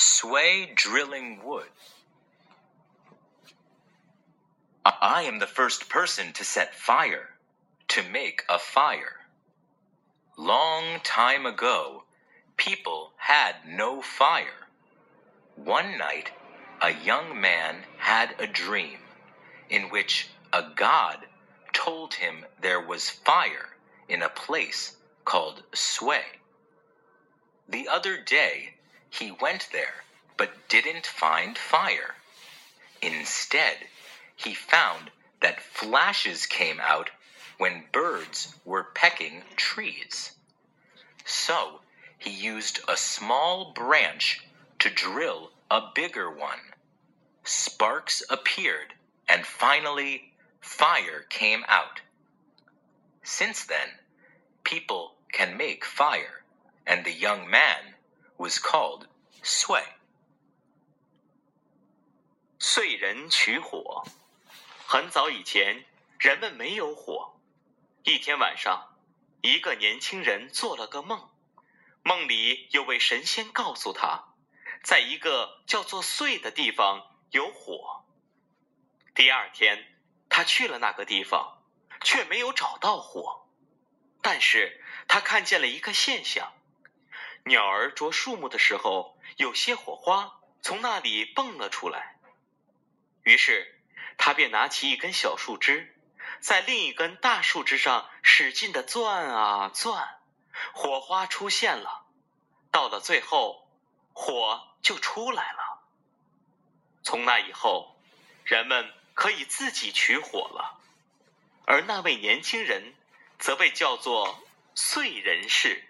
Sway drilling wood. I am the first person to set fire, to make a fire. Long time ago, people had no fire. One night, a young man had a dream in which a god told him there was fire in a place called Sui. The other day, he went there but didn't find fire. Instead, he found that flashes came out when birds were pecking trees. So he used a small branch to drill a bigger one. Sparks appeared, and finally, fire came out. Since then, people can make fire, and the young man was called Sway. 燧人取火。很早以前，人们没有火。一天晚上，一个年轻人做了个梦，梦里有位神仙告诉他，在一个叫做燧的地方有火。第二天，他去了那个地方，却没有找到火。但是他看见了一个现象：鸟儿啄树木的时候，有些火花从那里蹦了出来。于是。他便拿起一根小树枝，在另一根大树枝上使劲的钻啊钻，火花出现了。到了最后，火就出来了。从那以后，人们可以自己取火了，而那位年轻人则被叫做燧人氏。